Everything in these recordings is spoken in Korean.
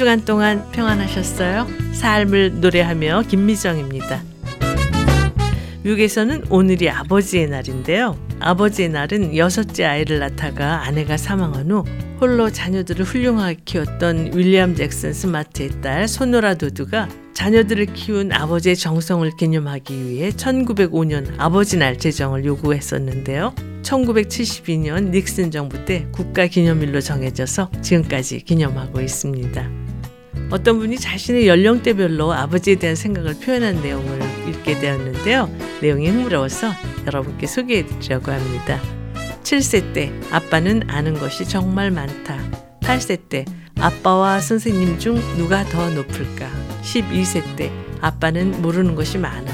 주간 동안 평안하셨어요? 삶을 노래하며 김미정입니다. 미국에서는 오늘이 아버지의 날인데요. 아버지의 날은 여섯째 아이를 낳다가 아내가 사망한 후 홀로 자녀들을 훌륭하게 키웠던 윌리엄 잭슨 스마트의 딸 소노라 도드가 자녀들을 키운 아버지의 정성을 기념하기 위해 1905년 아버지 날 제정을 요구했었는데요. 1972년 닉슨 정부 때 국가 기념일로 정해져서 지금까지 기념하고 있습니다. 어떤 분이 자신의 연령대별로 아버지에 대한 생각을 표현한 내용을 읽게 되었는데요. 내용이 흥미로워서 여러분께 소개해 드리려고 합니다. 7세 때 아빠는 아는 것이 정말 많다. 8세 때 아빠와 선생님 중 누가 더 높을까? 12세 때 아빠는 모르는 것이 많아.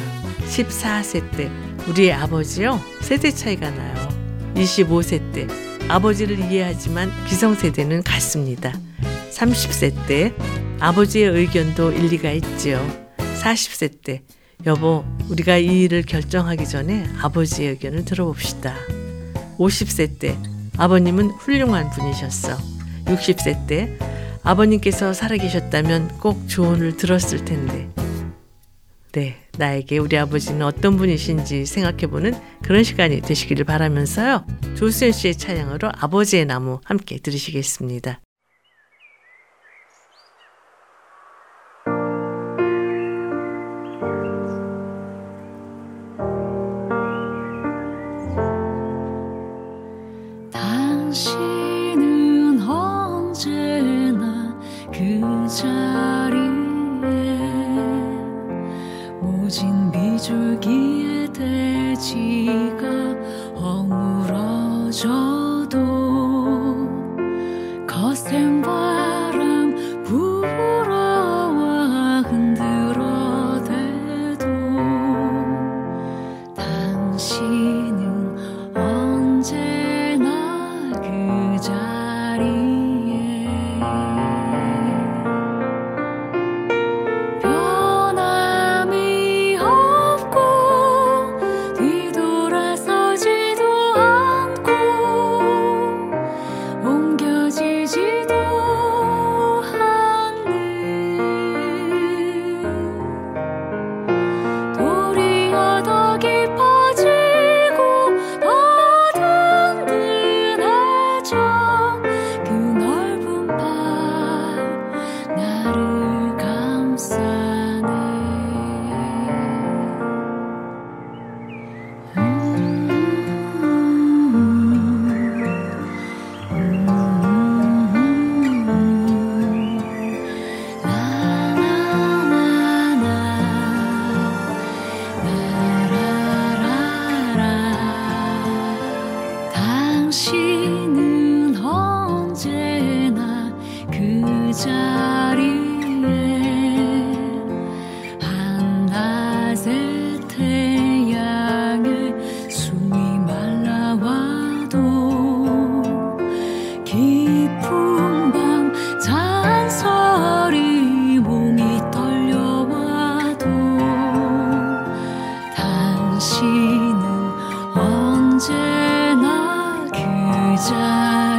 14세 때 우리의 아버지요? 세대 차이가 나요. 25세 때 아버지를 이해하지만 기성세대는 같습니다. 30세 때 아버지의 의견도 일리가 있지요. 40세 때 여보, 우리가 이 일을 결정하기 전에 아버지의 의견을 들어봅시다. 50세 때 아버님은 훌륭한 분이셨어. 60세 때 아버님께서 살아계셨다면 꼭 조언을 들었을 텐데. 네, 나에게 우리 아버지는 어떤 분이신지 생각해보는 그런 시간이 되시기를 바라면서요. 조수연 씨의 찬양으로 아버지의 나무 함께 들으시겠습니다. 着。 당신은 언제나 그 자리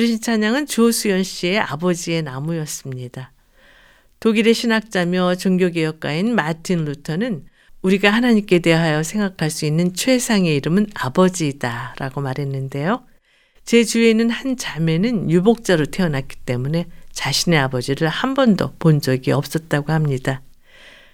들으신 찬양은 조수연 씨의 아버지의 나무였습니다. 독일의 신학자며 종교개혁가인 마틴 루터는 우리가 하나님께 대하여 생각할 수 있는 최상의 이름은 아버지이다 라고 말했는데요. 제 주위에는 한 자매는 유복자로 태어났기 때문에 자신의 아버지를 한 번도 본 적이 없었다고 합니다.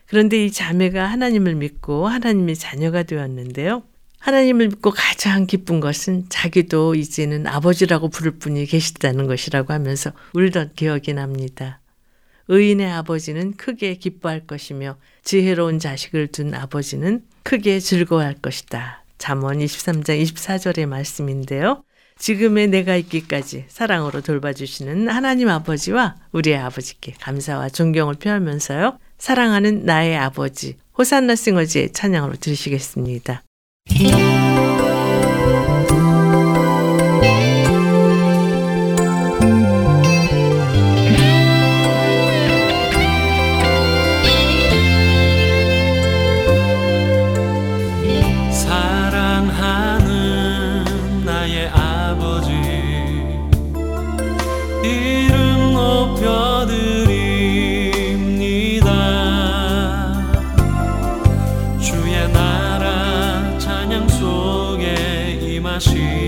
그런데 이 자매가 하나님을 믿고 하나님의 자녀가 되었는데요. 하나님을 믿고 가장 기쁜 것은 자기도 이제는 아버지라고 부를 분이 계시다는 것이라고 하면서 울던 기억이 납니다. 의인의 아버지는 크게 기뻐할 것이며 지혜로운 자식을 둔 아버지는 크게 즐거워할 것이다. 잠언 23장 24절의 말씀인데요. 지금의 내가 있기까지 사랑으로 돌봐주시는 하나님 아버지와 우리의 아버지께 감사와 존경을 표하면서요. 사랑하는 나의 아버지 호산나 싱어지의 찬양으로 들으시겠습니다. Thank you. she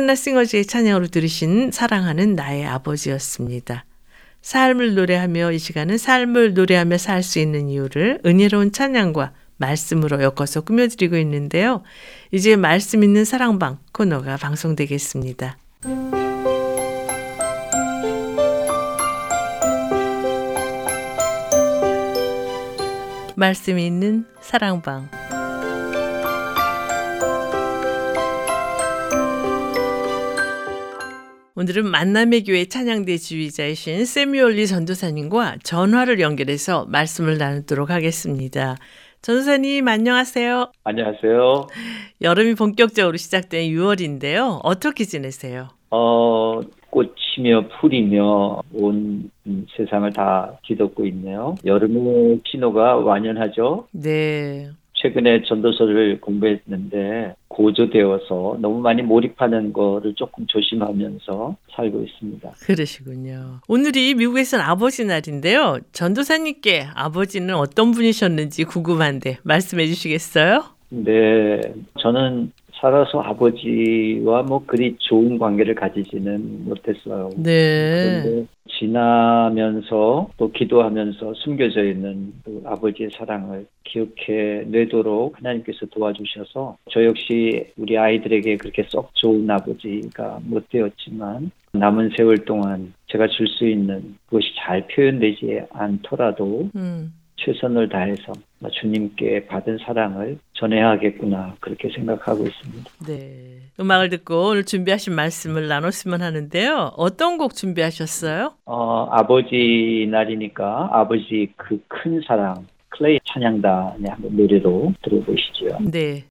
호산나 싱어즈의 찬양으로 들으신 사랑하는 나의 아버지였습니다. 삶을 노래하며 이 시간은 삶을 노래하며 살 수 있는 이유를 은혜로운 찬양과 말씀으로 엮어서 꾸며드리고 있는데요. 이제 말씀 있는 사랑방 코너가 방송되겠습니다. 말씀 있는 사랑방 오늘은 만남의 교회 찬양대 지휘자이신 세미올리 전도사님과 전화를 연결해서 말씀을 나누도록 하겠습니다. 전도사님 안녕하세요. 안녕하세요. 여름이 본격적으로 시작된 6월인데요. 어떻게 지내세요? 어, 꽃이며 풀이며 온 세상을 다 뒤덮고 있네요. 여름의 신호가 완연하죠. 네. 최근에 전도서를 공부했는데 고조되어서 너무 많이 몰입하는 거를 조금 조심하면서 살고 있습니다. 그러시군요. 오늘이 미국에서는 아버지 날인데요. 전도사님께 아버지는 어떤 분이셨는지 궁금한데 말씀해 주시겠어요? 네. 저는 살아서 아버지와 뭐 그리 좋은 관계를 가지지는 못했어요. 네. 그런데 지나면서 또 기도하면서 숨겨져 있는 그 아버지의 사랑을 기억해 내도록 하나님께서 도와주셔서 저 역시 우리 아이들에게 그렇게 썩 좋은 아버지가 못 되었지만 남은 세월 동안 제가 줄 수 있는 그것이 잘 표현되지 않더라도 음. 최선을 다해서 주님께 받은 사랑을 전해야겠구나 그렇게 생각하고 있습니다. 네. 음악을 듣고 오늘 준비하신 말씀을 나눴으면 하는데요. 어떤 곡 준비하셨어요? 어, 아버지 날이니까 아버지 그 큰 사랑 클레이 찬양단의 한번 노래로 들어보시죠. 네.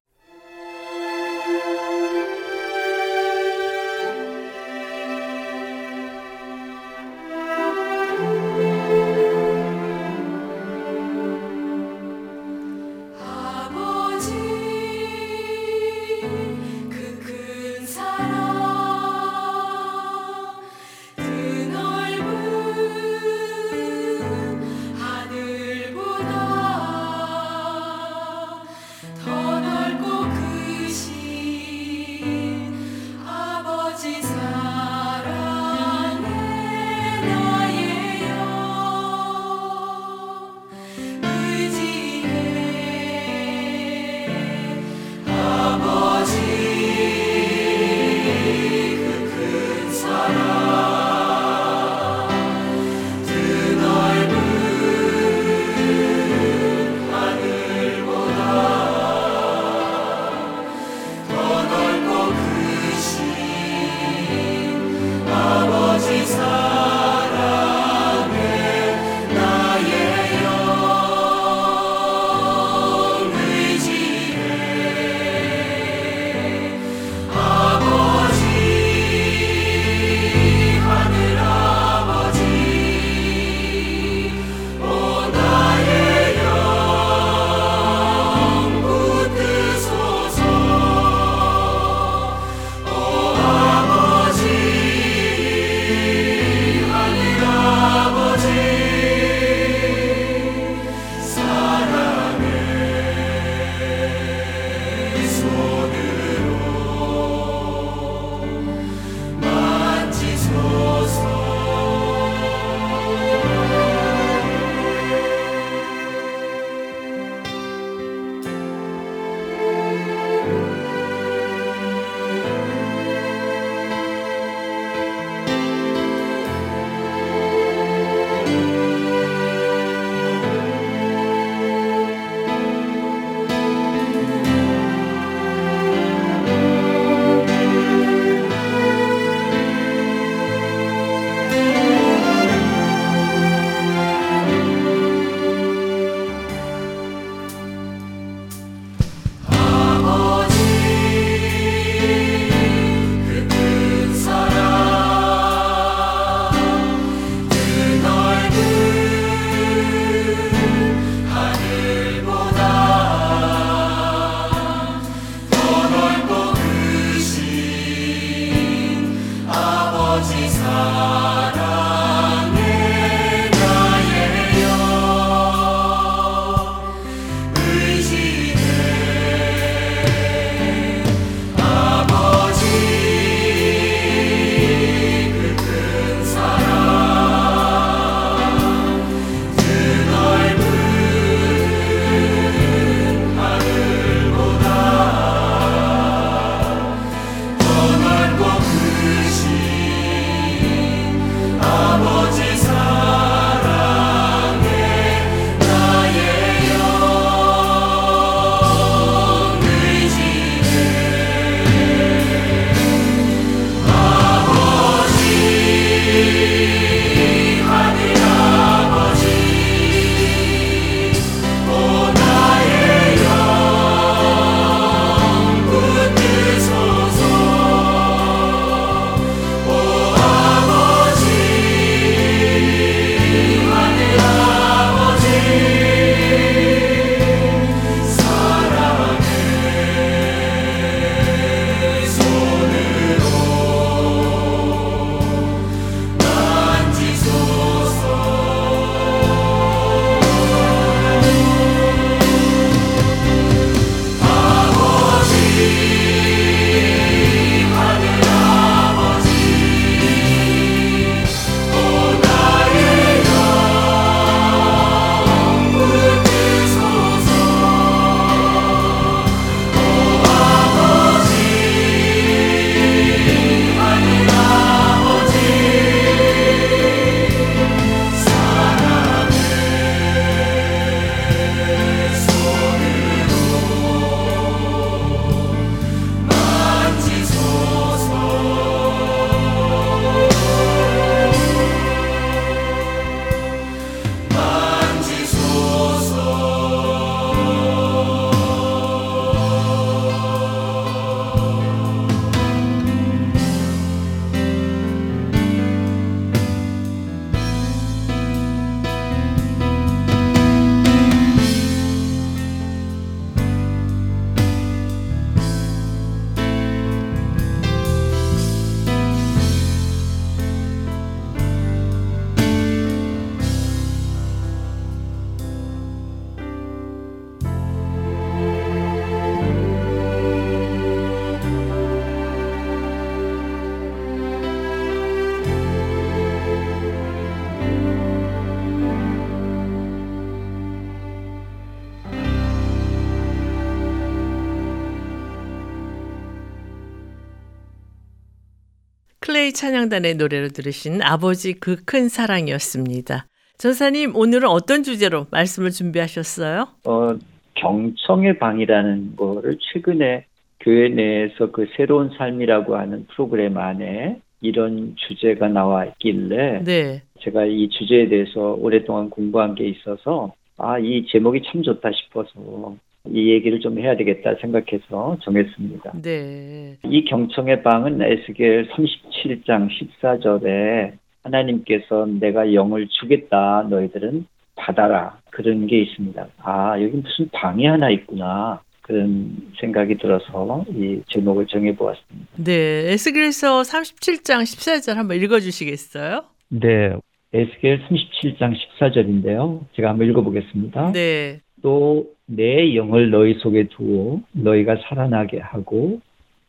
클레이 찬양단의 노래로 들으신 아버지 그 큰 사랑이었습니다. 전사님, 오늘은 어떤 주제로 말씀을 준비하셨어요? 어, 경청의 방이라는 거를 최근에 교회 내에서 그 새로운 삶이라고 하는 프로그램 안에 이런 주제가 나와 있길래 네. 제가 이 주제에 대해서 오랫동안 공부한 게 있어서 아, 이 제목이 참 좋다 싶어서 이 얘기를 좀 해야 되겠다 생각해서 정했습니다. 네. 이 경청의 방은 에스겔 37장 14절에 하나님께서 내가 영을 주겠다 너희들은 받아라 그런 게 있습니다. 아 여기 무슨 방이 하나 있구나 그런 생각이 들어서 이 제목을 정해보았습니다. 네, 에스겔서 37장 14절 한번 읽어주시겠어요? 네, 에스겔 37장 14절인데요. 제가 한번 읽어보겠습니다. 네. 또 내 영을 너희 속에 두어 너희가 살아나게 하고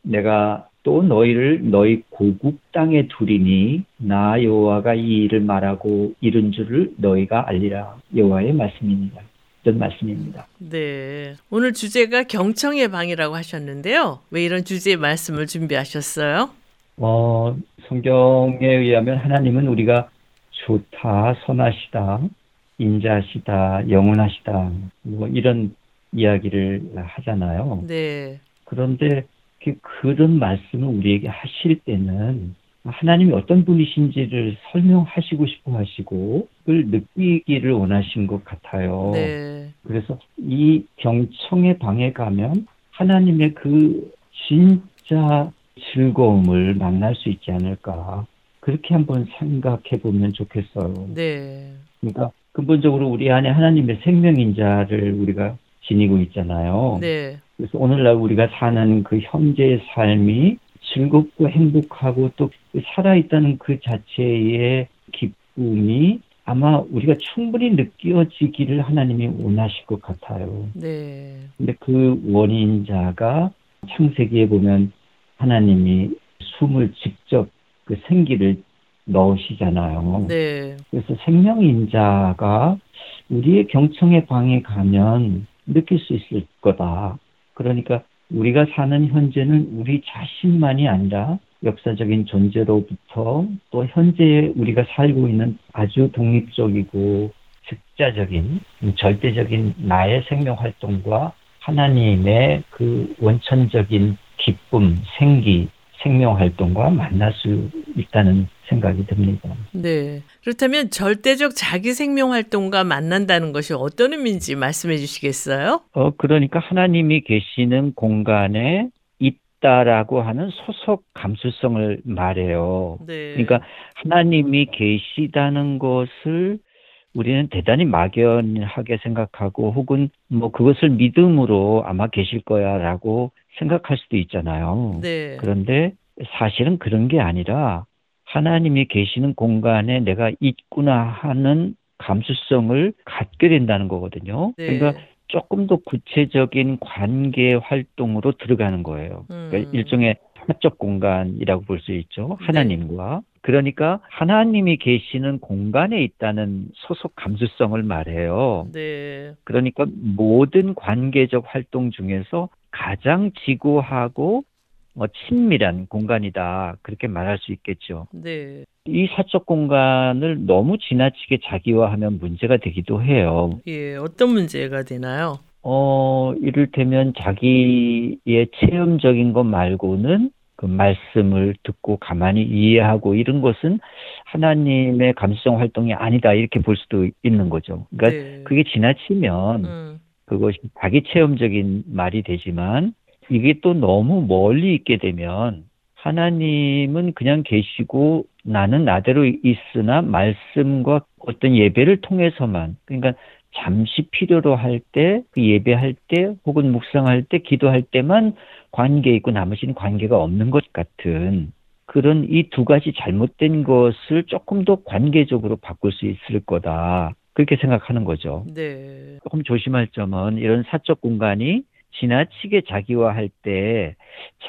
내가 또 너희를 너희 고국 땅에 두리니 나 여호와가 이 일을 말하고 이른 줄을 너희가 알리라 여호와의 말씀입니다. 이런 말씀입니다. 네. 오늘 주제가 경청의 방이라고 하셨는데요. 왜 이런 주제의 말씀을 준비하셨어요? 어, 성경에 의하면 하나님은 우리가 좋다, 선하시다, 인자하시다, 영원하시다, 뭐 이런 이야기를 하잖아요. 네. 그런데 그, 그런 말씀을 우리에게 하실 때는 하나님이 어떤 분이신지를 설명하시고 싶어 하시고 그걸 느끼기를 원하신 것 같아요. 네. 그래서 이 경청의 방에 가면 하나님의 그 진짜 즐거움을 만날 수 있지 않을까. 그렇게 한번 생각해 보면 좋겠어요. 네. 그러니까 근본적으로 우리 안에 하나님의 생명인 자를 우리가 지니고 있잖아요. 네. 그래서 오늘날 우리가 사는 그 현재의 삶이 즐겁고 행복하고 또 살아있다는 그 자체의 기쁨이 아마 우리가 충분히 느껴지기를 하나님이 원하실 것 같아요. 네. 근데 그 원인자가 창세기에 보면 하나님이 숨을 직접 그 생기를 넣으시잖아요. 네. 그래서 생명인자가 우리의 경청의 방에 가면 느낄 수 있을 거다. 그러니까 우리가 사는 현재는 우리 자신만이 아니라 역사적인 존재로부터 또 현재 우리가 살고 있는 아주 독립적이고 즉자적인 절대적인 나의 생명 활동과 하나님의 그 원천적인 기쁨, 생기, 생명 활동과 만날 수 있다는 생각이 듭니다. 네. 그렇다면 절대적 자기 생명 활동과 만난다는 것이 어떤 의미인지 말씀해 주시겠어요? 어, 그러니까 하나님이 계시는 공간에 있다라고 하는 소속 감수성을 말해요. 네. 그러니까 하나님이 계시다는 것을 우리는 대단히 막연하게 생각하고 혹은 뭐 그것을 믿음으로 아마 계실 거야라고 생각할 수도 있잖아요. 네. 그런데 사실은 그런 게 아니라 하나님이 계시는 공간에 내가 있구나 하는 감수성을 갖게 된다는 거거든요. 네. 그러니까 조금 더 구체적인 관계 활동으로 들어가는 거예요. 그러니까 음. 그러니까 일종의 사적 공간이라고 볼 수 있죠. 네. 하나님과. 네. 그러니까 하나님이 계시는 공간에 있다는 소속 감수성을 말해요. 네. 그러니까 모든 관계적 활동 중에서 가장 지구하고 뭐 친밀한 공간이다 그렇게 말할 수 있겠죠. 네. 이 사적 공간을 너무 지나치게 자기화하면 문제가 되기도 해요. 예, 어떤 문제가 되나요? 어, 이를테면 자기의 체험적인 것 말고는 그 말씀을 듣고 가만히 이해하고 이런 것은 하나님의 감수성 활동이 아니다 이렇게 볼 수도 있는 거죠. 그러니까 네. 그게 지나치면 음. 그것이 자기 체험적인 말이 되지만 이게 또 너무 멀리 있게 되면 하나님은 그냥 계시고 나는 나대로 있으나 말씀과 어떤 예배를 통해서만 그러니까 잠시 필요로 할 때, 그 예배할 때, 혹은 묵상할 때, 기도할 때만 관계 있고 나머지는 관계가 없는 것 같은 그런 이 두 가지 잘못된 것을 조금 더 관계적으로 바꿀 수 있을 거다. 그렇게 생각하는 거죠. 네. 조금 조심할 점은 이런 사적 공간이 지나치게 자기화할 때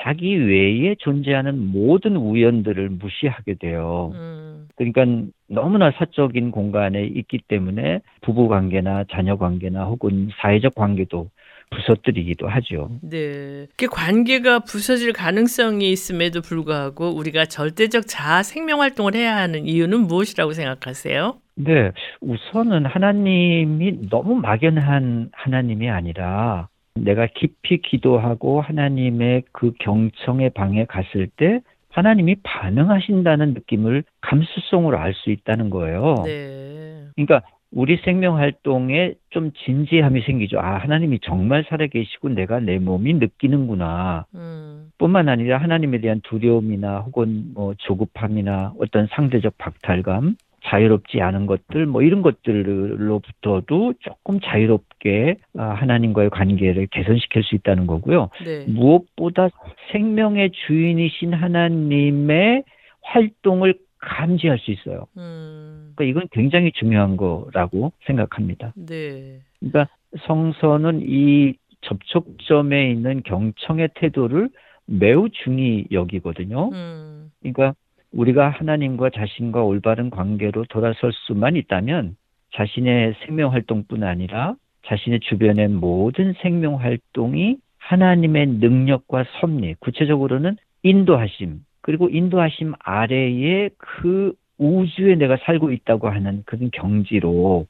자기 외에 존재하는 모든 우연들을 무시하게 돼요. 음. 그러니까 너무나 사적인 공간에 있기 때문에 부부 관계나 자녀 관계나 혹은 사회적 관계도 부서뜨리기도 하죠. 네. 그 관계가 부서질 가능성이 있음에도 불구하고 우리가 절대적 자아 생명 활동을 해야 하는 이유는 무엇이라고 생각하세요? 네. 우선은 하나님이 너무 막연한 하나님이 아니라 내가 깊이 기도하고 하나님의 그 경청의 방에 갔을 때 하나님이 반응하신다는 느낌을 감수성으로 알 수 있다는 거예요. 네. 그러니까 우리 생명 활동에 좀 진지함이 생기죠. 아, 하나님이 정말 살아계시고 내가 내 몸이 느끼는구나. 음. 뿐만 아니라 하나님에 대한 두려움이나 혹은 뭐 조급함이나 어떤 상대적 박탈감, 자유롭지 않은 것들, 뭐 이런 것들로부터도 조금 자유롭게 아, 하나님과의 관계를 개선시킬 수 있다는 거고요. 네. 무엇보다 생명의 주인이신 하나님의 활동을 감지할 수 있어요. 음. 그러니까 이건 굉장히 중요한 거라고 생각합니다. 네. 그러니까 성서는 이 접촉점에 있는 경청의 태도를 매우 중히 여기거든요. 음. 그러니까 우리가 하나님과 자신과 올바른 관계로 돌아설 수만 있다면 자신의 생명 활동뿐 아니라 자신의 주변의 모든 생명 활동이 하나님의 능력과 섭리, 구체적으로는 인도하심, 그리고 인도하심 아래에 그 우주에 내가 살고 있다고 하는 그런 경지로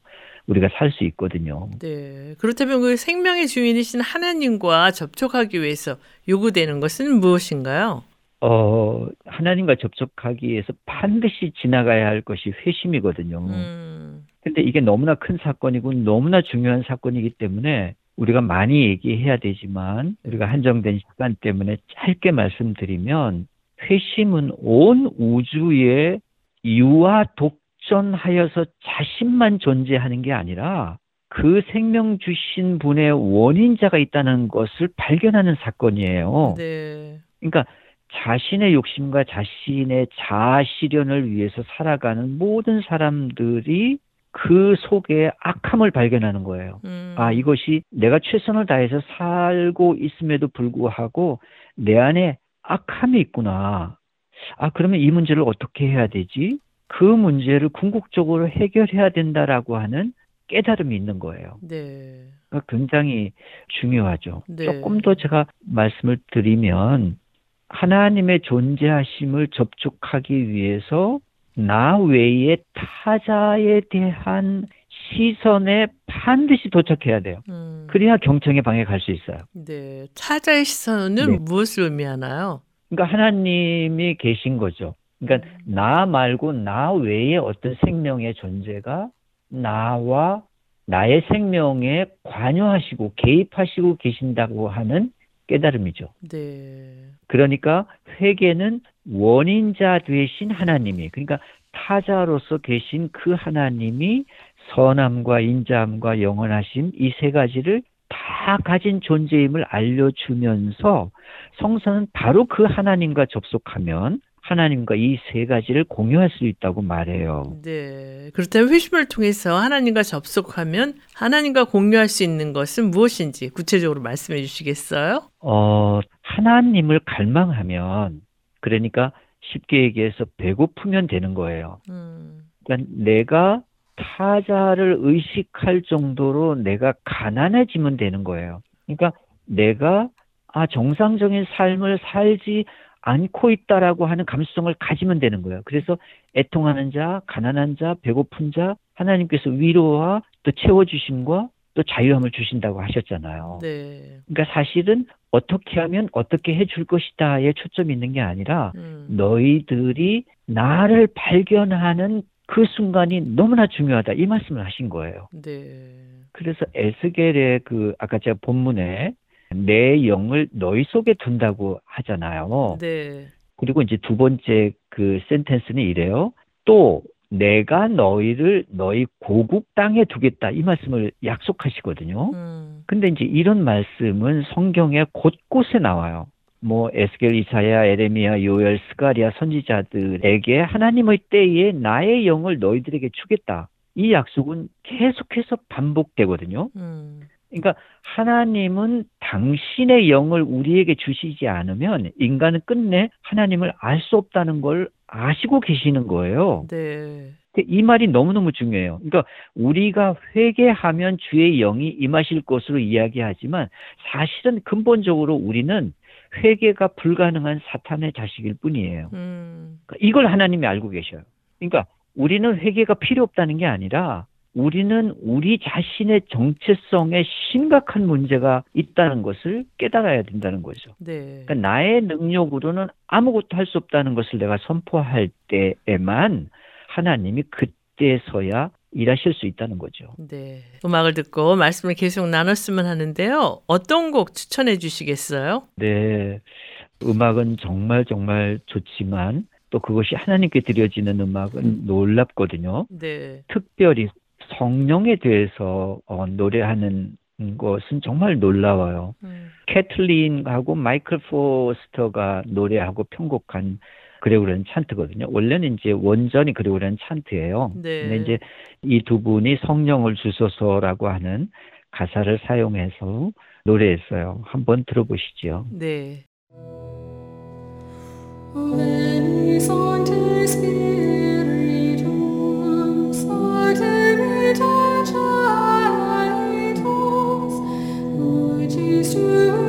우리가 살 수 있거든요. 네. 그렇다면 그 생명의 주인이신 하나님과 접촉하기 위해서 요구되는 것은 무엇인가요? 어, 하나님과 접촉하기 위해서 반드시 지나가야 할 것이 회심이거든요. 음. 근데 이게 너무나 큰 사건이고 너무나 중요한 사건이기 때문에 우리가 많이 얘기해야 되지만 우리가 한정된 시간 때문에 짧게 말씀드리면 회심은 온 우주에 유아 독전하여서 자신만 존재하는 게 아니라 그 생명 주신 분의 원인자가 있다는 것을 발견하는 사건이에요. 네. 그러니까 자신의 욕심과 자신의 자아 실현을 위해서 살아가는 모든 사람들이 그 속에 악함을 발견하는 거예요. 음. 아, 이것이 내가 최선을 다해서 살고 있음에도 불구하고 내 안에 악함이 있구나. 아, 그러면 이 문제를 어떻게 해야 되지? 그 문제를 궁극적으로 해결해야 된다라고 하는 깨달음이 있는 거예요. 네. 그러니까 굉장히 중요하죠. 네. 조금 더 제가 말씀을 드리면 하나님의 존재하심을 접촉하기 위해서 나 외에 타자에 대한 시선에 반드시 도착해야 돼요. 음. 그래야 경청의 방에 갈 수 있어요. 네. 타자의 시선은 네. 무엇을 의미하나요? 그러니까 하나님이 계신 거죠. 그러니까 나 말고 나 외에 어떤 생명의 존재가 나와 나의 생명에 관여하시고 개입하시고 계신다고 하는 깨달음이죠. 네. 그러니까 회개는 원인자 되신 하나님이 그러니까 타자로서 계신 그 하나님이 선함과 인자함과 영원하심 이 세 가지를 다 가진 존재임을 알려주면서 성서는 바로 그 하나님과 접속하면 하나님과 이 세 가지를 공유할 수 있다고 말해요. 네. 그렇다면 회심을 통해서 하나님과 접속하면 하나님과 공유할 수 있는 것은 무엇인지 구체적으로 말씀해 주시겠어요? 어, 하나님을 갈망하면 그러니까 쉽게 얘기해서 배고프면 되는 거예요. 음. 그러니까 내가 타자를 의식할 정도로 내가 가난해지면 되는 거예요. 그러니까 내가 아 정상적인 삶을 살지 않고 있다라고 하는 감수성을 가지면 되는 거예요. 그래서 애통하는 자, 가난한 자, 배고픈 자 하나님께서 위로와 또 채워주심과 또 자유함을 주신다고 하셨잖아요. 네. 그러니까 사실은 어떻게 하면 어떻게 해줄 것이다에 초점이 있는 게 아니라 음. 너희들이 나를 발견하는 그 순간이 너무나 중요하다 이 말씀을 하신 거예요. 네. 그래서 에스겔의 그 아까 제가 본문에 내 영을 너희 속에 둔다고 하잖아요. 네. 그리고 이제 두 번째 그 센텐스는 이래요. 또 내가 너희를 너희 고국 땅에 두겠다 이 말씀을 약속하시거든요. 음. 근데 이제 이런 말씀은 성경에 곳곳에 나와요. 뭐 에스겔, 이사야, 에레미야, 요엘, 스가리아 선지자들에게 하나님의 때에 나의 영을 너희들에게 주겠다. 이 약속은 계속해서 반복되거든요. 음. 그러니까 하나님은 당신의 영을 우리에게 주시지 않으면 인간은 끝내 하나님을 알 수 없다는 걸 아시고 계시는 거예요. 네. 이 말이 너무너무 중요해요. 그러니까 우리가 회개하면 주의 영이 임하실 것으로 이야기하지만 사실은 근본적으로 우리는 회개가 불가능한 사탄의 자식일 뿐이에요. 음. 그러니까 이걸 하나님이 알고 계셔요. 그러니까 우리는 회개가 필요 없다는 게 아니라 우리는 우리 자신의 정체성에 심각한 문제가 있다는 것을 깨달아야 된다는 거죠. 네. 그러니까 나의 능력으로는 아무것도 할 수 없다는 것을 내가 선포할 때에만 하나님이 그때서야 일하실 수 있다는 거죠. 네. 음악을 듣고 말씀을 계속 나눴으면 하는데요. 어떤 곡 추천해 주시겠어요? 네. 음악은 정말 정말 좋지만 또 그것이 하나님께 드려지는 음악은 놀랍거든요. 네. 특별히 성령에 대해서 어, 노래하는 것은 정말 놀라워요. 음. 캐슬린하고 마이클 포스터가 노래하고 편곡한 Gregorian chant거든요. 원래는 이제 원전이 Gregorian chant예요. 네. 근데 이제 이 두 분이 성령을 주소서라고 하는 가사를 사용해서 노래했어요. 한번 들어보시죠. 네. to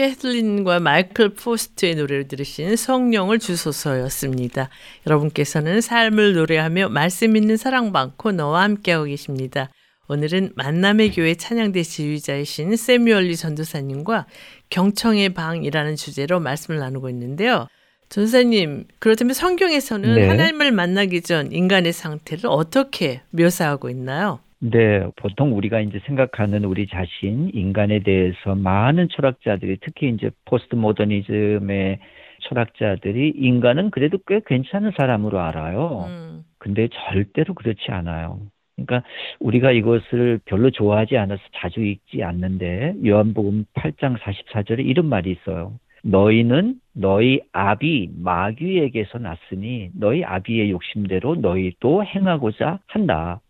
캐슬린과 마이클 포스터의 노래를 들으신 성령을 주소서였습니다. 여러분께서는 삶을 노래하며 말씀 있는 사랑방 코너와 함께하고 계십니다. 오늘은 만남의 교회 찬양대 지휘자이신 새뮤얼 리 전도사님과 경청의 방이라는 주제로 말씀을 나누고 있는데요. 전도사님, 그렇다면 성경에서는 네. 하나님을 만나기 전 인간의 상태를 어떻게 묘사하고 있나요? 네, 보통 우리가 이제 생각하는 우리 자신, 인간에 대해서 많은 철학자들이 특히 이제 포스트 모더니즘의 철학자들이 인간은 그래도 꽤 괜찮은 사람으로 알아요. 음. 근데 절대로 그렇지 않아요. 그러니까 우리가 이것을 별로 좋아하지 않아서 자주 읽지 않는데 요한복음 8장 44절에 이런 말이 있어요. 너희는 너희 아비 마귀에게서 났으니 너희 아비의 욕심대로 너희도 행하고자 한다.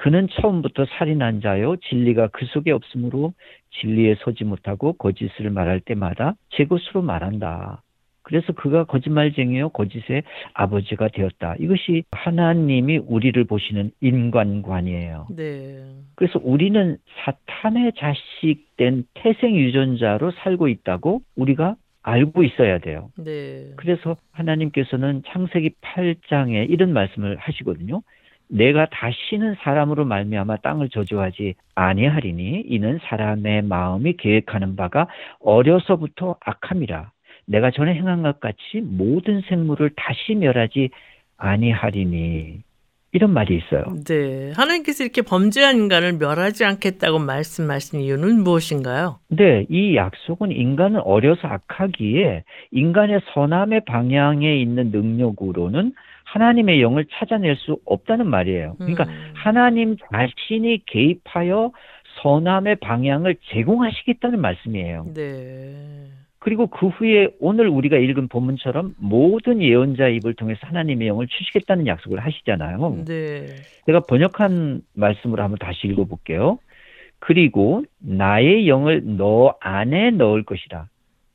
그는 처음부터 살인한 자요 진리가 그 속에 없으므로 진리에 서지 못하고 거짓을 말할 때마다 제 것으로 말한다. 그래서 그가 거짓말쟁이요 거짓의 아버지가 되었다. 이것이 하나님이 우리를 보시는 인간관이에요. 네. 그래서 우리는 사탄의 자식된 태생 유전자로 살고 있다고 우리가 알고 있어야 돼요. 네. 그래서 하나님께서는 창세기 8장에 이런 말씀을 하시거든요. 내가 다시는 사람으로 말미암아 땅을 저주하지 아니하리니 이는 사람의 마음이 계획하는 바가 어려서부터 악함이라. 내가 전에 행한 것 같이 모든 생물을 다시 멸하지 아니하리니 이런 말이 있어요. 네. 하나님께서 이렇게 범죄한 인간을 멸하지 않겠다고 말씀하신 이유는 무엇인가요? 네. 이 약속은 인간은 어려서 악하기에 인간의 선함의 방향에 있는 능력으로는 하나님의 영을 찾아낼 수 없다는 말이에요. 그러니까 음. 하나님 자신이 개입하여 선함의 방향을 제공하시겠다는 말씀이에요. 네. 그리고 그 후에 오늘 우리가 읽은 본문처럼 모든 예언자 입을 통해서 하나님의 영을 주시겠다는 약속을 하시잖아요. 네. 제가 번역한 말씀으로 한번 다시 읽어볼게요. 그리고 나의 영을 너 안에 넣을 것이라.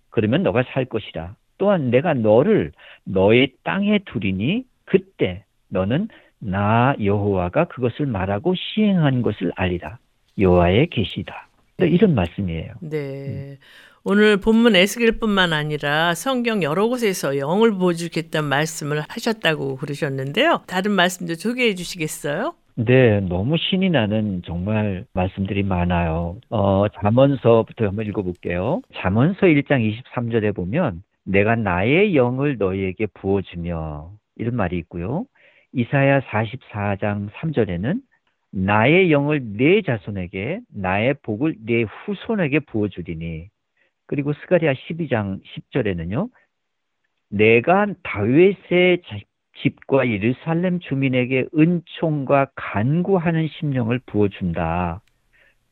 그러면 너가 살 것이라. 또한 내가 너를 너의 땅에 두리니 그때 너는 나 여호와가 그것을 말하고 시행한 것을 알리라. 여호와의 계시다. 이런 말씀이에요. 네. 음. 오늘 본문 에스겔뿐만 아니라 성경 여러 곳에서 영을 보여주겠다는 말씀을 하셨다고 그러셨는데요. 다른 말씀도 소개해 주시겠어요? 네, 너무 신이 나는 정말 말씀들이 많아요. 어, 잠언서부터 한번 읽어볼게요. 잠언서 1장 23절에 보면 내가 나의 영을 너희에게 부어주며 이런 말이 있고요. 이사야 44장 3절에는 나의 영을 내 자손에게 나의 복을 내 후손에게 부어 주리니 그리고 스가리아 12장 10절에는요. 내가 다윗의 집과 예루살렘 주민에게 은총과 간구하는 심령을 부어 준다.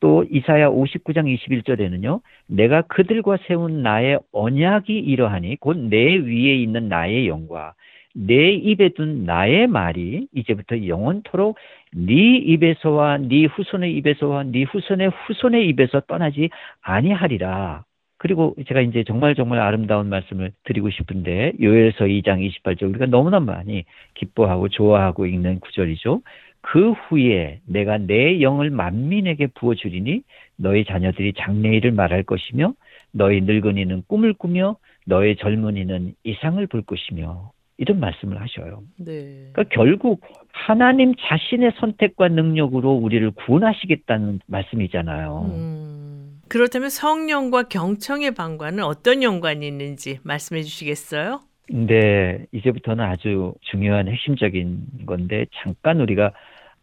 또 이사야 59장 21절에는요. 내가 그들과 세운 나의 언약이 이러하니 곧 내 위에 있는 나의 영과 내 입에 둔 나의 말이 이제부터 영원토록 네 입에서와 네 후손의 입에서와 네 후손의 후손의 입에서 떠나지 아니하리라. 그리고 제가 이제 정말 정말 아름다운 말씀을 드리고 싶은데 요엘서 2장 28절 우리가 너무나 많이 기뻐하고 좋아하고 읽는 구절이죠. 그 후에 내가 내 영을 만민에게 부어 주리니 너희 자녀들이 장래일을 말할 것이며 너희 늙은이는 꿈을 꾸며 너희 젊은이는 이상을 볼 것이며 이런 말씀을 하셔요. 네. 그러니까 결국 하나님 자신의 선택과 능력으로 우리를 구원하시겠다는 말씀이잖아요. 음. 그렇다면 성령과 경청의 방과는 어떤 연관이 있는지 말씀해 주시겠어요? 네, 이제부터는 아주 중요한 핵심적인 건데 잠깐 우리가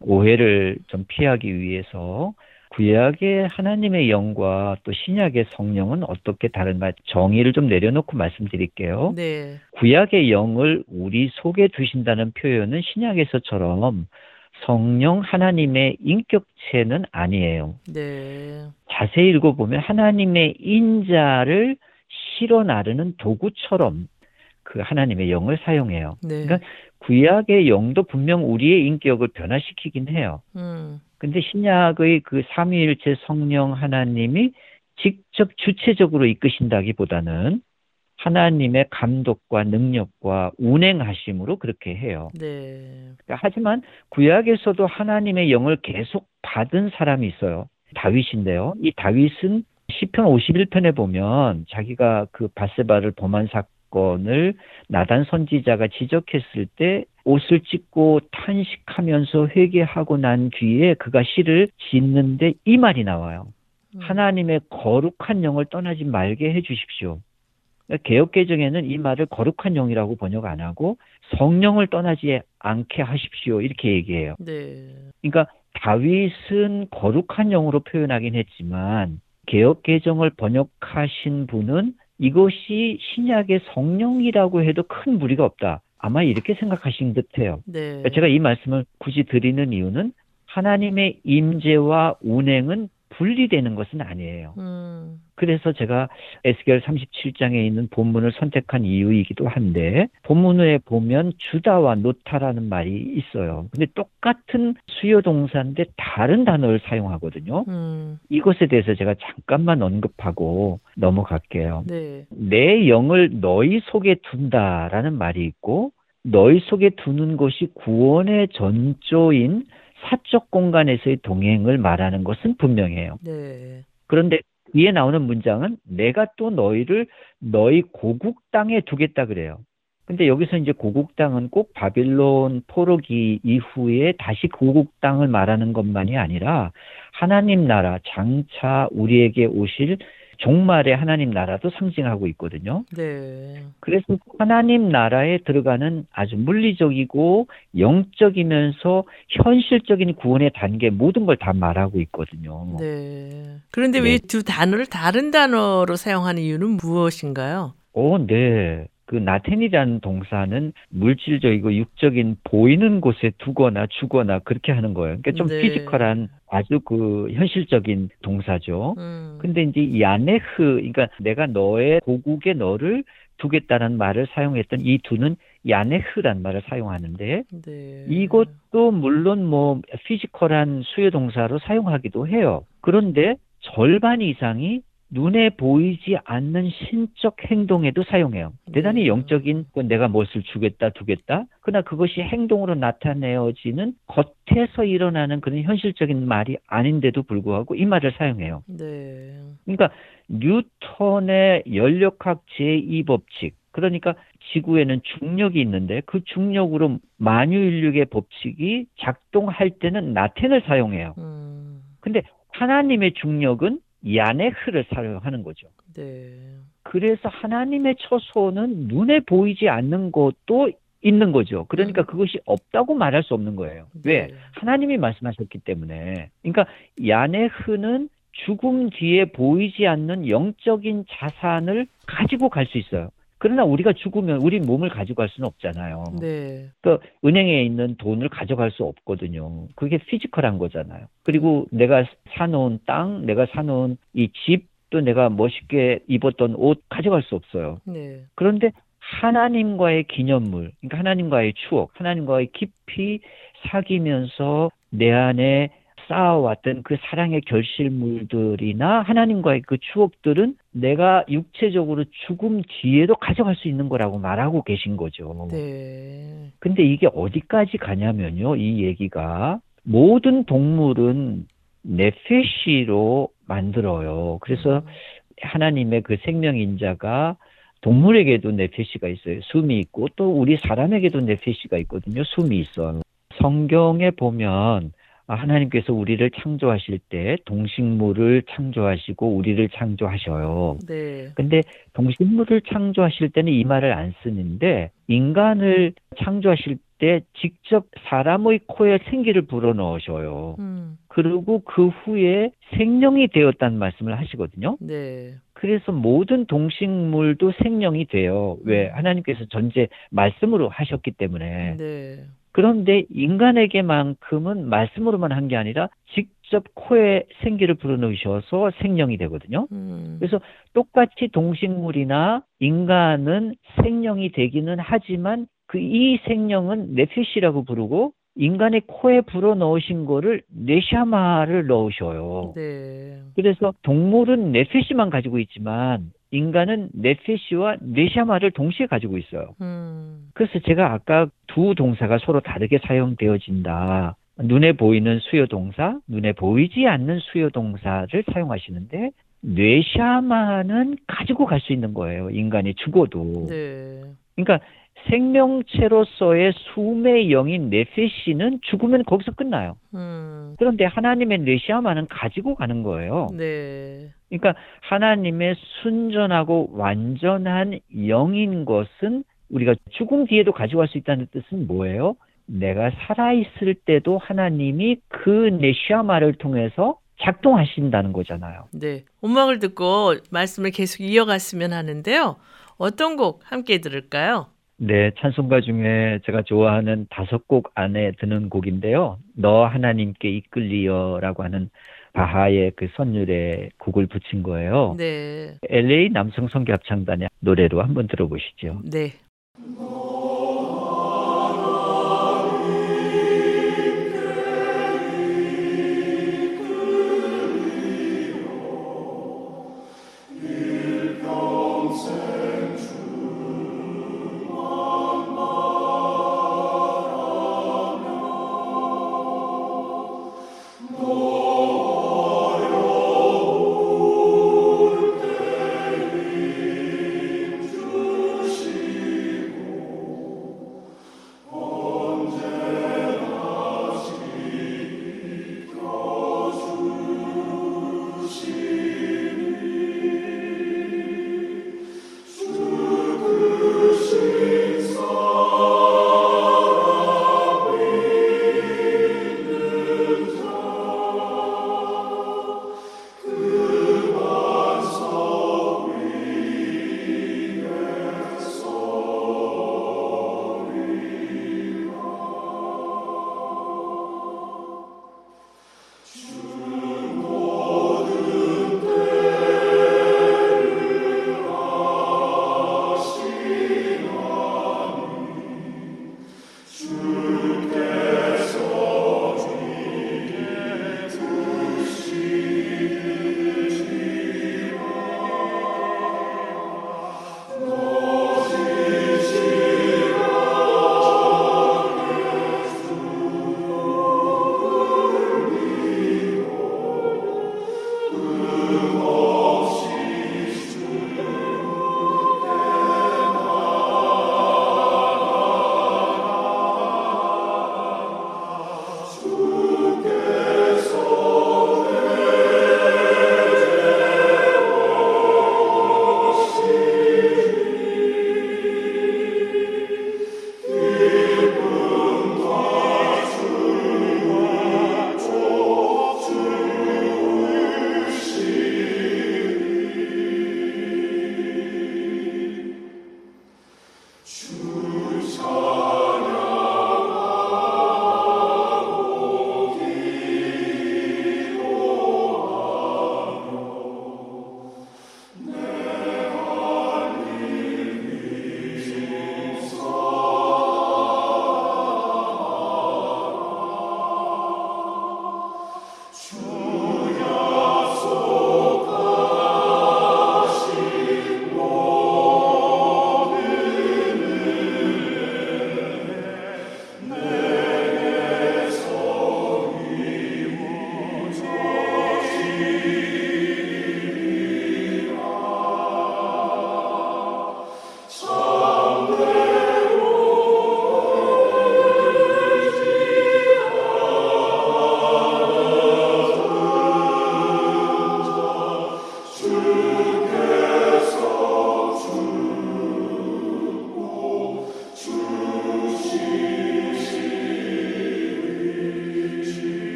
오해를 좀 피하기 위해서 구약의 하나님의 영과 또 신약의 성령은 어떻게 다른가 정의를 좀 내려놓고 말씀드릴게요. 네. 구약의 영을 우리 속에 두신다는 표현은 신약에서처럼 성령 하나님의 인격체는 아니에요. 네. 자세히 읽어보면 하나님의 인자를 실어 나르는 도구처럼 그 하나님의 영을 사용해요. 네. 그러니까 구약의 영도 분명 우리의 인격을 변화시키긴 해요. 음. 근데 신약의 그 삼위일체 성령 하나님이 직접 주체적으로 이끄신다기보다는 하나님의 감독과 능력과 운행하심으로 그렇게 해요. 네. 그러니까 하지만 구약에서도 하나님의 영을 계속 받은 사람이 있어요. 다윗인데요. 이 다윗은 시편 51편에 보면 자기가 그 바세바를 범한 사건을 나단 선지자가 지적했을 때 옷을 찢고 탄식하면서 회개하고 난 뒤에 그가 시를 짓는데 이 말이 나와요. 음. 하나님의 거룩한 영을 떠나지 말게 해 주십시오. 개혁개정에는 이 말을 거룩한 영이라고 번역 안 하고 성령을 떠나지 않게 하십시오. 이렇게 얘기해요. 네. 그러니까 다윗은 거룩한 영으로 표현하긴 했지만 개혁개정을 번역하신 분은 이것이 신약의 성령이라고 해도 큰 무리가 없다. 아마 이렇게 생각하신 듯해요. 네. 그러니까 제가 이 말씀을 굳이 드리는 이유는 하나님의 임재와 운행은 분리되는 것은 아니에요. 음. 그래서 제가 에스겔 37장에 있는 본문을 선택한 이유이기도 한데 본문에 보면 주다와 노타라는 말이 있어요. 근데 똑같은 수요 동사인데 다른 단어를 사용하거든요. 음. 이것에 대해서 제가 잠깐만 언급하고 넘어갈게요. 네. 내 영을 너희 속에 둔다라는 말이 있고 너희 속에 두는 것이 구원의 전조인 사적 공간에서의 동행을 말하는 것은 분명해요. 네. 그런데 위에 나오는 문장은 내가 또 너희를 너희 고국 땅에 두겠다 그래요. 근데 여기서 이제 고국 땅은 꼭 바빌론 포로기 이후에 다시 고국 땅을 말하는 것만이 아니라 하나님 나라 장차 우리에게 오실 종말의 하나님 나라도 상징하고 있거든요. 네. 그래서 하나님 나라에 들어가는 아주 물리적이고 영적이면서 현실적인 구원의 단계 모든 걸 다 말하고 있거든요. 네. 그런데 네. 왜두 단어를 다른 단어로 사용하는 이유는 무엇인가요? 오, 네. 그 나텐이라는 동사는 물질적이고 육적인 보이는 곳에 두거나 주거나 그렇게 하는 거예요. 그러니까 좀 네. 피지컬한 아주 그 현실적인 동사죠. 음. 근데 이제 야네흐, 그러니까 내가 너의 고국에 너를 두겠다는 말을 사용했던 이 두는 야네흐란 말을 사용하는데 네. 이것도 물론 뭐 피지컬한 수요 동사로 사용하기도 해요. 그런데 절반 이상이 눈에 보이지 않는 신적 행동에도 사용해요. 대단히 네. 영적인 내가 무엇을 주겠다 두겠다. 그러나 그것이 행동으로 나타내어지는 겉에서 일어나는 그런 현실적인 말이 아닌데도 불구하고 이 말을 사용해요. 네. 그러니까 뉴턴의 연력학 제2법칙 그러니까 지구에는 중력이 있는데 그 중력으로 만유인력의 법칙이 작동할 때는 나텐을 사용해요. 음. 근데 하나님의 중력은 야네흐를 사용하는 거죠. 네. 그래서 하나님의 처소는 눈에 보이지 않는 것도 있는 거죠. 그러니까 음. 그것이 없다고 말할 수 없는 거예요. 네. 왜? 하나님이 말씀하셨기 때문에. 그러니까 야네흐는 죽음 뒤에 보이지 않는 영적인 자산을 가지고 갈 수 있어요. 그러나 우리가 죽으면 우리 몸을 가져갈 수는 없잖아요. 네. 그 은행에 있는 돈을 가져갈 수 없거든요. 그게 피지컬한 거잖아요. 그리고 내가 사놓은 땅, 내가 사놓은 이 집, 또 내가 멋있게 입었던 옷 가져갈 수 없어요. 네. 그런데 하나님과의 기념물, 그러니까 하나님과의 추억, 하나님과의 깊이 사귀면서 내 안에 쌓아왔던 그 사랑의 결실물들이나 하나님과의 그 추억들은 내가 육체적으로 죽음 뒤에도 가져갈 수 있는 거라고 말하고 계신 거죠. 네. 근데 이게 어디까지 가냐면요. 이 얘기가 모든 동물은 네페시로 만들어요. 그래서 음. 하나님의 그 생명인자가 동물에게도 네페시가 있어요. 숨이 있고 또 우리 사람에게도 네페시가 있거든요. 숨이 있어요. 성경에 보면 아, 하나님께서 우리를 창조하실 때 동식물을 창조하시고 우리를 창조하셔요. 네. 근데 동식물을 창조하실 때는 이 말을 안 쓰는데 인간을 창조하실 때 직접 사람의 코에 생기를 불어넣으셔요. 음. 그리고 그 후에 생명이 되었다는 말씀을 하시거든요. 네. 그래서 모든 동식물도 생명이 돼요. 왜? 음. 하나님께서 전제 말씀으로 하셨기 때문에. 네. 그런데 인간에게만큼은 말씀으로만 한 게 아니라 직접 코에 생기를 불어넣으셔서 생명이 되거든요. 음. 그래서 똑같이 동식물이나 인간은 생명이 되기는 하지만 그 이 생명은 네피시라고 부르고 인간의 코에 불어 넣으신 거를 네샤마를 넣으셔요. 네. 그래서 동물은 네피시만 가지고 있지만 인간은 네페시와 네샤마를 동시에 가지고 있어요. 음. 그래서 제가 아까 두 동사가 서로 다르게 사용되어진다. 눈에 보이는 수요 동사, 눈에 보이지 않는 수요 동사를 사용하시는데 뇌샤마는 가지고 갈 수 있는 거예요. 인간이 죽어도. 네. 그러니까 생명체로서의 숨의 영인 네페시는 죽으면 거기서 끝나요. 음. 그런데 하나님의 뇌시아마는 가지고 가는 거예요. 네. 그러니까 하나님의 순전하고 완전한 영인 것은 우리가 죽음 뒤에도 가져갈 수 있다는 뜻은 뭐예요? 내가 살아있을 때도 하나님이 그 네시아마를 통해서 작동하신다는 거잖아요. 네. 음악을 듣고 말씀을 계속 이어갔으면 하는데요. 어떤 곡 함께 들을까요? 네, 찬송가 중에 제가 좋아하는 다섯 곡 안에 드는 곡인데요. 너 하나님께 이끌리어라고 하는 바하의 그 선율에 곡을 붙인 거예요. 네. LA 남성 성교 합창단의 노래로 한번 들어보시죠. 네.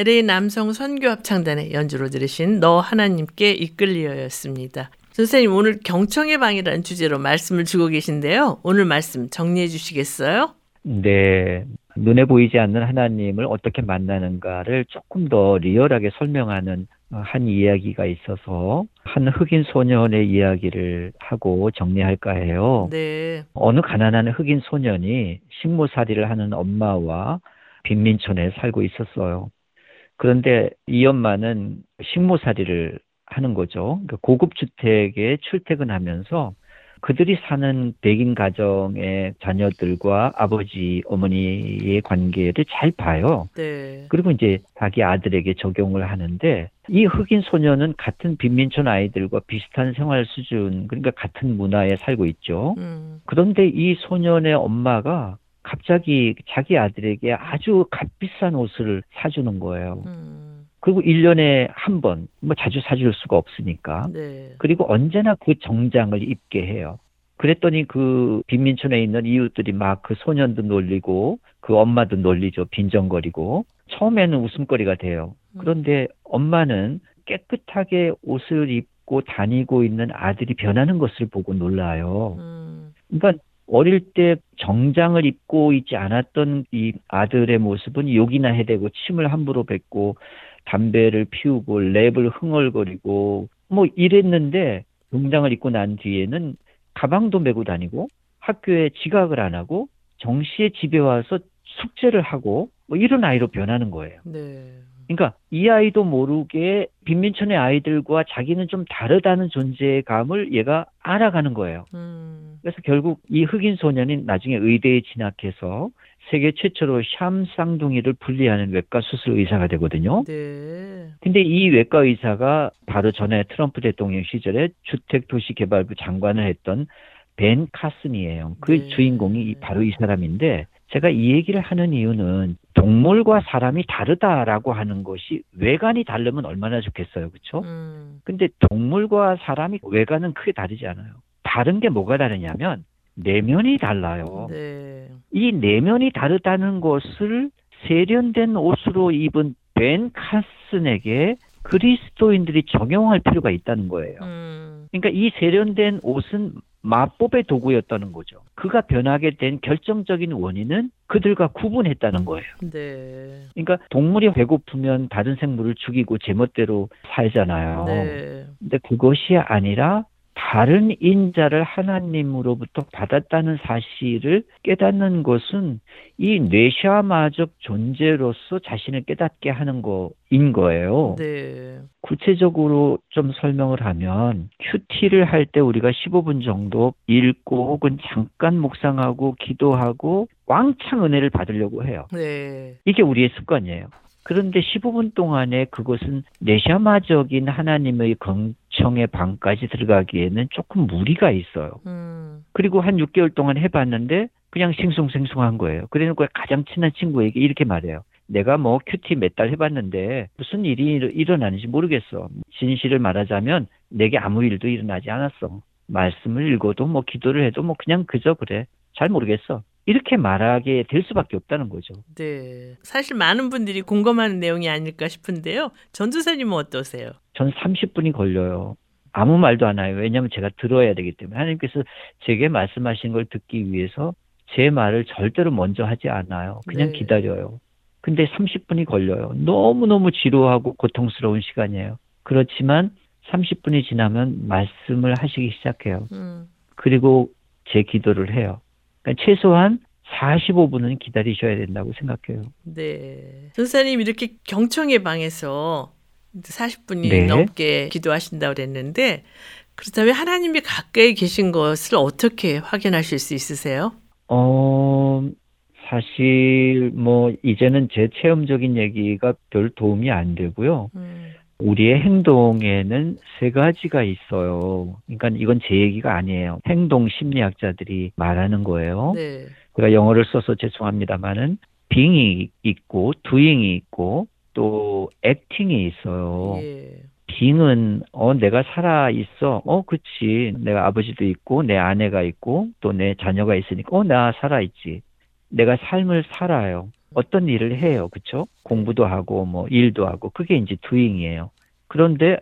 LA 남성 선교합창단의 연주로 들으신 너 하나님께 이끌리어였습니다. 선생님 오늘 경청의 방이라는 주제로 말씀을 주고 계신데요. 오늘 말씀 정리해 주시겠어요? 네. 눈에 보이지 않는 하나님을 어떻게 만나는가를 조금 더 리얼하게 설명하는 한 이야기가 있어서 한 흑인 소년의 이야기를 하고 정리할까 해요. 네. 어느 가난한 흑인 소년이 식모살이를 하는 엄마와 빈민촌에 살고 있었어요. 그런데 이 엄마는 식모살이를 하는 거죠. 그러니까 고급 주택에 출퇴근하면서 그들이 사는 백인 가정의 자녀들과 아버지, 어머니의 관계를 잘 봐요. 네. 그리고 이제 자기 아들에게 적용을 하는데 이 흑인 소년은 같은 빈민촌 아이들과 비슷한 생활 수준, 그러니까 같은 문화에 살고 있죠. 음. 그런데 이 소년의 엄마가 갑자기 자기 아들에게 아주 값비싼 옷을 사주는 거예요. 음. 그리고 1년에 한 번, 뭐 자주 사줄 수가 없으니까. 네. 그리고 언제나 그 정장을 입게 해요. 그랬더니 그 빈민촌에 있는 이웃들이 막 그 소년도 놀리고 그 엄마도 놀리죠. 빈정거리고. 처음에는 웃음거리가 돼요. 그런데 엄마는 깨끗하게 옷을 입고 다니고 있는 아들이 변하는 것을 보고 놀라요. 음. 그러니까 어릴 때 정장을 입고 있지 않았던 이 아들의 모습은 욕이나 해대고 침을 함부로 뱉고 담배를 피우고 랩을 흥얼거리고 뭐 이랬는데 정장을 입고 난 뒤에는 가방도 메고 다니고 학교에 지각을 안 하고 정시에 집에 와서 숙제를 하고 뭐 이런 아이로 변하는 거예요. 네. 그러니까 이 아이도 모르게 빈민촌의 아이들과 자기는 좀 다르다는 존재감을 얘가 알아가는 거예요. 음. 그래서 결국 이 흑인 소년이 나중에 의대에 진학해서 세계 최초로 샴 쌍둥이를 분리하는 외과 수술 의사가 되거든요. 네. 근데 이 외과 의사가 바로 전에 트럼프 대통령 시절에 주택도시개발부 장관을 했던 벤 카슨이에요. 그 네. 주인공이 바로 이 사람인데 제가 이 얘기를 하는 이유는 동물과 사람이 다르다라고 하는 것이 외관이 다르면 얼마나 좋겠어요. 그렇죠? 음. 근데 동물과 사람이 외관은 크게 다르지 않아요. 다른 게 뭐가 다르냐면 내면이 달라요. 네. 이 내면이 다르다는 것을 세련된 옷으로 입은 벤 카슨에게 그리스도인들이 적용할 필요가 있다는 거예요. 음. 그러니까 이 세련된 옷은 마법의 도구였다는 거죠. 그가 변하게 된 결정적인 원인은 그들과 구분했다는 거예요. 네. 그러니까 동물이 배고프면 다른 생물을 죽이고 제멋대로 살잖아요. 네. 근데 그것이 아니라 다른 인자를 하나님으로부터 받았다는 사실을 깨닫는 것은 이 뇌샤마적 존재로서 자신을 깨닫게 하는 거인 거예요. 네. 구체적으로 좀 설명을 하면 큐티를 할 때 우리가 15분 정도 읽고 혹은 잠깐 묵상하고 기도하고 왕창 은혜를 받으려고 해요. 네. 이게 우리의 습관이에요. 그런데 15분 동안에 그것은 내샤마적인 하나님의 긍청의 방까지 들어가기에는 조금 무리가 있어요. 음. 그리고 한 6개월 동안 해봤는데 그냥 싱숭생숭한 거예요. 그래놓고 가장 친한 친구에게 이렇게 말해요. 내가 뭐 큐티 몇 달 해봤는데 무슨 일이 일어나는지 모르겠어. 진실을 말하자면 내게 아무 일도 일어나지 않았어. 말씀을 읽어도 뭐 기도를 해도 뭐 그냥 그저 그래. 잘 모르겠어. 이렇게 말하게 될 수밖에 없다는 거죠. 네. 사실 많은 분들이 공감하는 내용이 아닐까 싶은데요. 전주사님은 어떠세요? 전 30분이 걸려요. 아무 말도 안 해요. 왜냐하면 제가 들어야 되기 때문에 하나님께서 제게 말씀하신 걸 듣기 위해서 제 말을 절대로 먼저 하지 않아요. 그냥 네. 기다려요. 근데 30분이 걸려요. 너무너무 지루하고 고통스러운 시간이에요. 그렇지만 30분이 지나면 말씀을 하시기 시작해요. 음. 그리고 제 기도를 해요. 그러니까 최소한 45분은 기다리셔야 된다고 생각해요. 네. 선사님 이렇게 경청의 방에서 40분이 네. 넘게 기도하신다고 그랬는데 그렇다면 하나님이 가까이 계신 것을 어떻게 확인하실 수 있으세요? 어, 사실 뭐 이제는 제 체험적인 얘기가 별 도움이 안 되고요. 음. 우리의 행동에는 세 가지가 있어요. 그러니까 이건 제 얘기가 아니에요. 행동 심리학자들이 말하는 거예요. 네. 제가 영어를 써서 죄송합니다만은 빙이 있고 두잉이 있고 또 액팅이 있어요. 예. 빙은 어 내가 살아 있어. 어 그치. 내가 아버지도 있고 내 아내가 있고 또 내 자녀가 있으니까 어 나 살아 있지. 내가 삶을 살아요. 어떤 일을 해요. 그쵸? 공부도 하고 뭐 일도 하고 그게 이제 두잉이에요. 그런데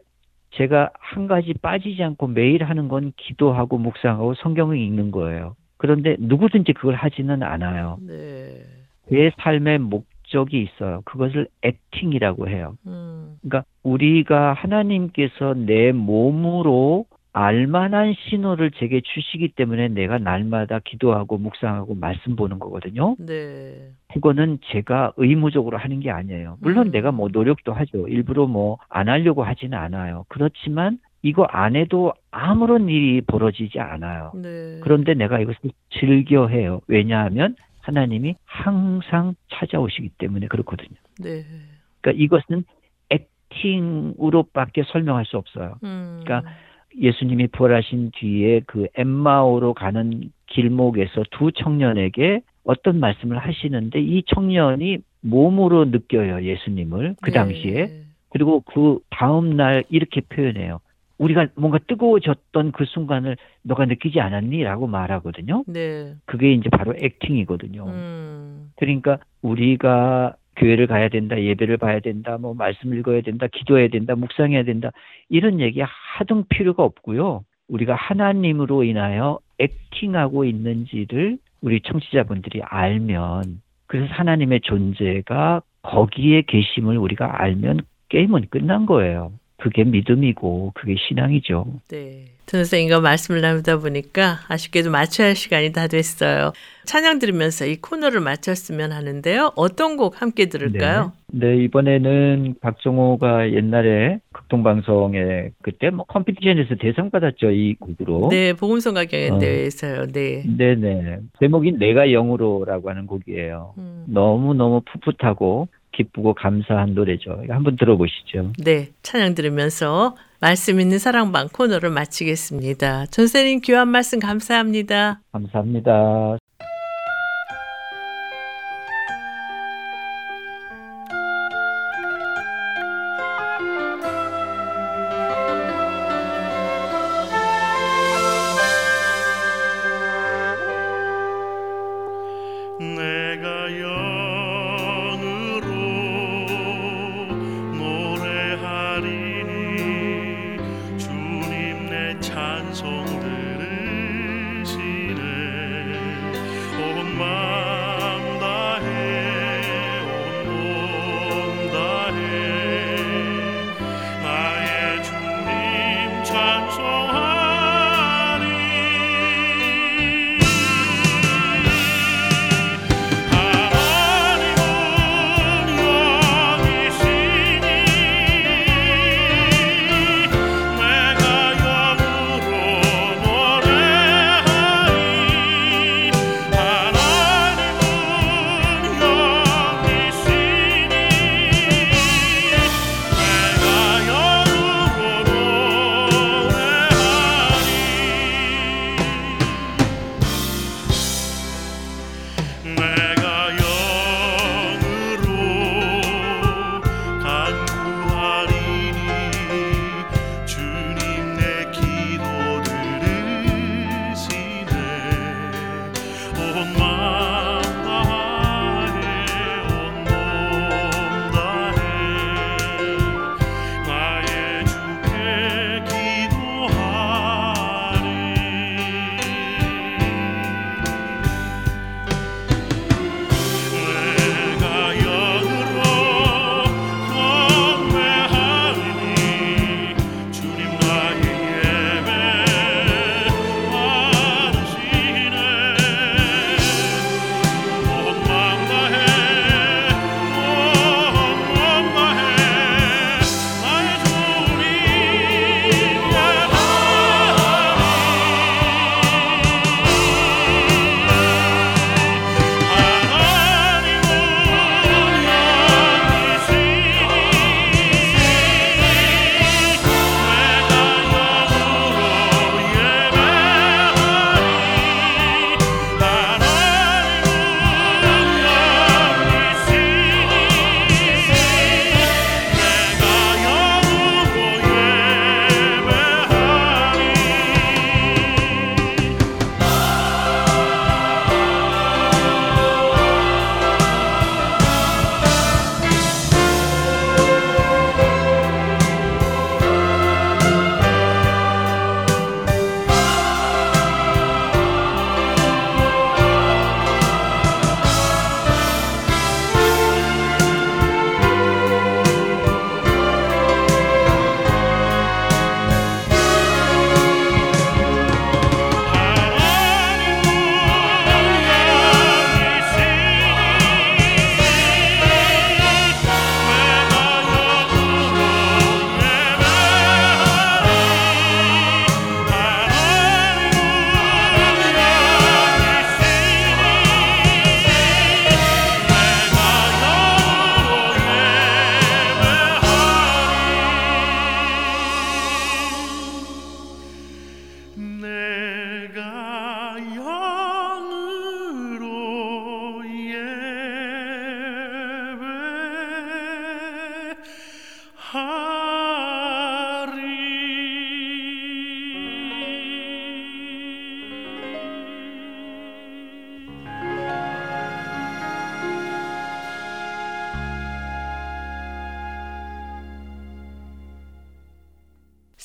제가 한 가지 빠지지 않고 매일 하는 건 기도하고 묵상하고 성경을 읽는 거예요. 그런데 누구든지 그걸 하지는 않아요. 네. 내 삶의 목적이 있어요. 그것을 액팅이라고 해요. 음. 그러니까 우리가 하나님께서 내 몸으로 알만한 신호를 제게 주시기 때문에 내가 날마다 기도하고 묵상하고 말씀 보는 거거든요. 네. 그거는 제가 의무적으로 하는 게 아니에요. 물론 음. 내가 뭐 노력도 하죠. 일부러 뭐 안 하려고 하지는 않아요. 그렇지만 이거 안 해도 아무런 일이 벌어지지 않아요. 네. 그런데 내가 이것을 즐겨 해요. 왜냐하면 하나님이 항상 찾아오시기 때문에 그렇거든요. 네. 그러니까 이것은 액팅으로밖에 설명할 수 없어요. 음. 그러니까 예수님이 부활하신 뒤에 그 엠마오로 가는 길목에서 두 청년에게 어떤 말씀을 하시는데 이 청년이 몸으로 느껴요 예수님을 그 네. 당시에 네. 그리고 그 다음 날 이렇게 표현해요 우리가 뭔가 뜨거워졌던 그 순간을 너가 느끼지 않았니?라고 말하거든요. 네. 그게 이제 바로 액팅이거든요. 음. 그러니까 우리가 교회를 가야 된다, 예배를 봐야 된다, 뭐 말씀 읽어야 된다, 기도해야 된다, 묵상해야 된다 이런 얘기 하등 필요가 없고요. 우리가 하나님으로 인하여 액팅하고 있는지를 우리 청취자분들이 알면 그래서 하나님의 존재가 거기에 계심을 우리가 알면 게임은 끝난 거예요. 그게 믿음이고 그게 신앙이죠. 네. 선생님과 말씀을 나누다 보니까 아쉽게도 마쳐야 할 시간이 다 됐어요. 찬양 들으면서 이 코너를 마쳤으면 하는데요. 어떤 곡 함께 들을까요? 네, 네 이번에는 박정호가 옛날에 극동방송에 그때 뭐 컴피티션에서 대상 받았죠 이 곡으로. 네, 복음성가 경연대회에서요. 어. 네. 네네. 제목이 내가 영으로라고 하는 곡이에요. 음. 너무 너무 풋풋하고 기쁘고 감사한 노래죠. 한번 들어보시죠. 네, 찬양 들으면서 말씀 있는 사랑방 코너를 마치겠습니다. 전세님 귀한 말씀 감사합니다. 감사합니다.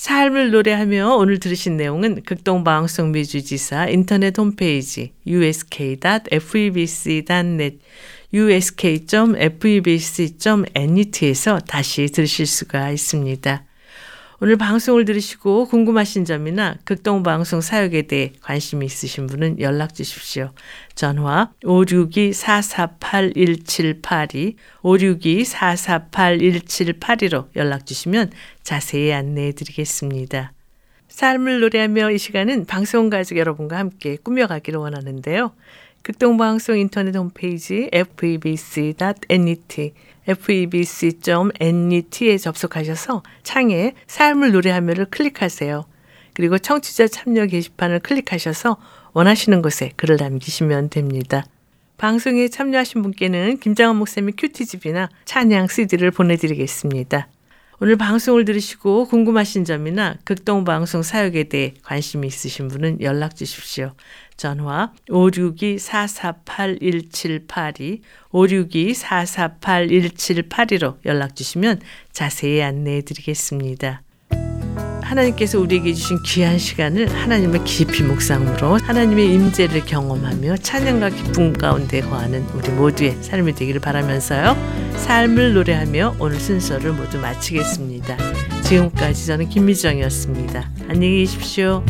삶을 노래하며 오늘 들으신 내용은 극동방송 미주지사 인터넷 홈페이지 usk.febc.net usk.febc.net에서 다시 들으실 수가 있습니다. 오늘 방송을 들으시고 궁금하신 점이나 극동방송 사역에 대해 관심이 있으신 분은 연락 주십시오. 전화 562-448-1782, 562-448-1782로 연락 주시면 자세히 안내해 드리겠습니다. 삶을 노래하며 이 시간은 방송 가족 여러분과 함께 꾸며가기를 원하는데요. 극동방송 인터넷 홈페이지 febc.net febc.net에 접속하셔서 창에 삶을 노래하며를 클릭하세요. 그리고 청취자 참여 게시판을 클릭하셔서 원하시는 곳에 글을 남기시면 됩니다. 방송에 참여하신 분께는 김장원 목사님 큐티집이나 찬양 CD를 보내드리겠습니다. 오늘 방송을 들으시고 궁금하신 점이나 극동방송 사역에 대해 관심이 있으신 분은 연락 주십시오. 전화 562-448-1782, 562-448-1782로 연락 주시면 자세히 안내해 드리겠습니다. 하나님께서 우리에게 주신 귀한 시간을 하나님의 깊이 묵상으로 하나님의 임재를 경험하며 찬양과 기쁨 가운데 거하는 우리 모두의 삶이 되기를 바라면서요. 삶을 노래하며 오늘 순서를 모두 마치겠습니다. 지금까지 저는 김미정이었습니다. 안녕히 계십시오.